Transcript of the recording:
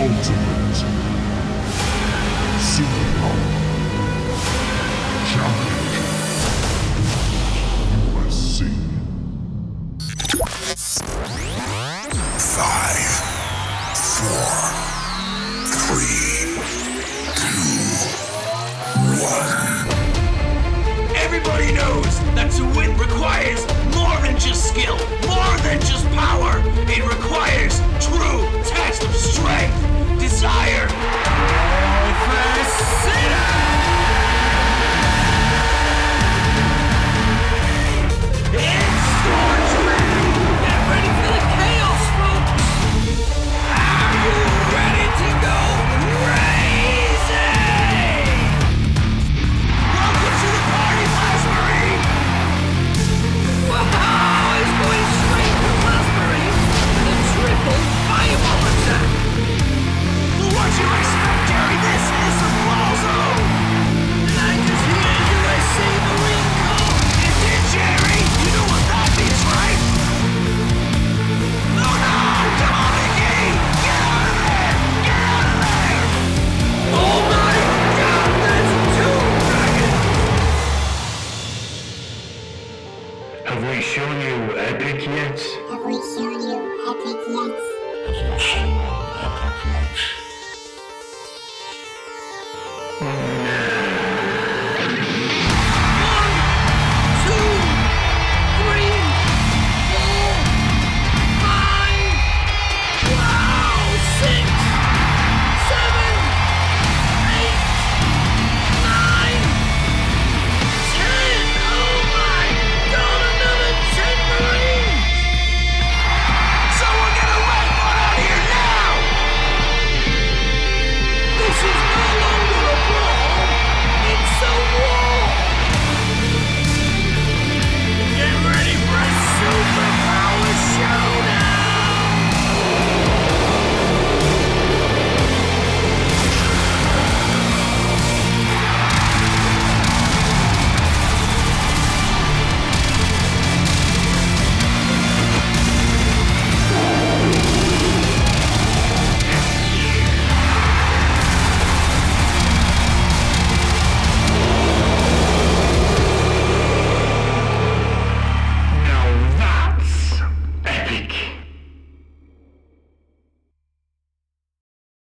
ultimate superpower challenge USC. Five, four, three, two, one. Everybody knows that to win requires more than just skill, more than just power. It requires true test of strength, desire. Have we shown you Epic yet? Have we shown you epic yet? two,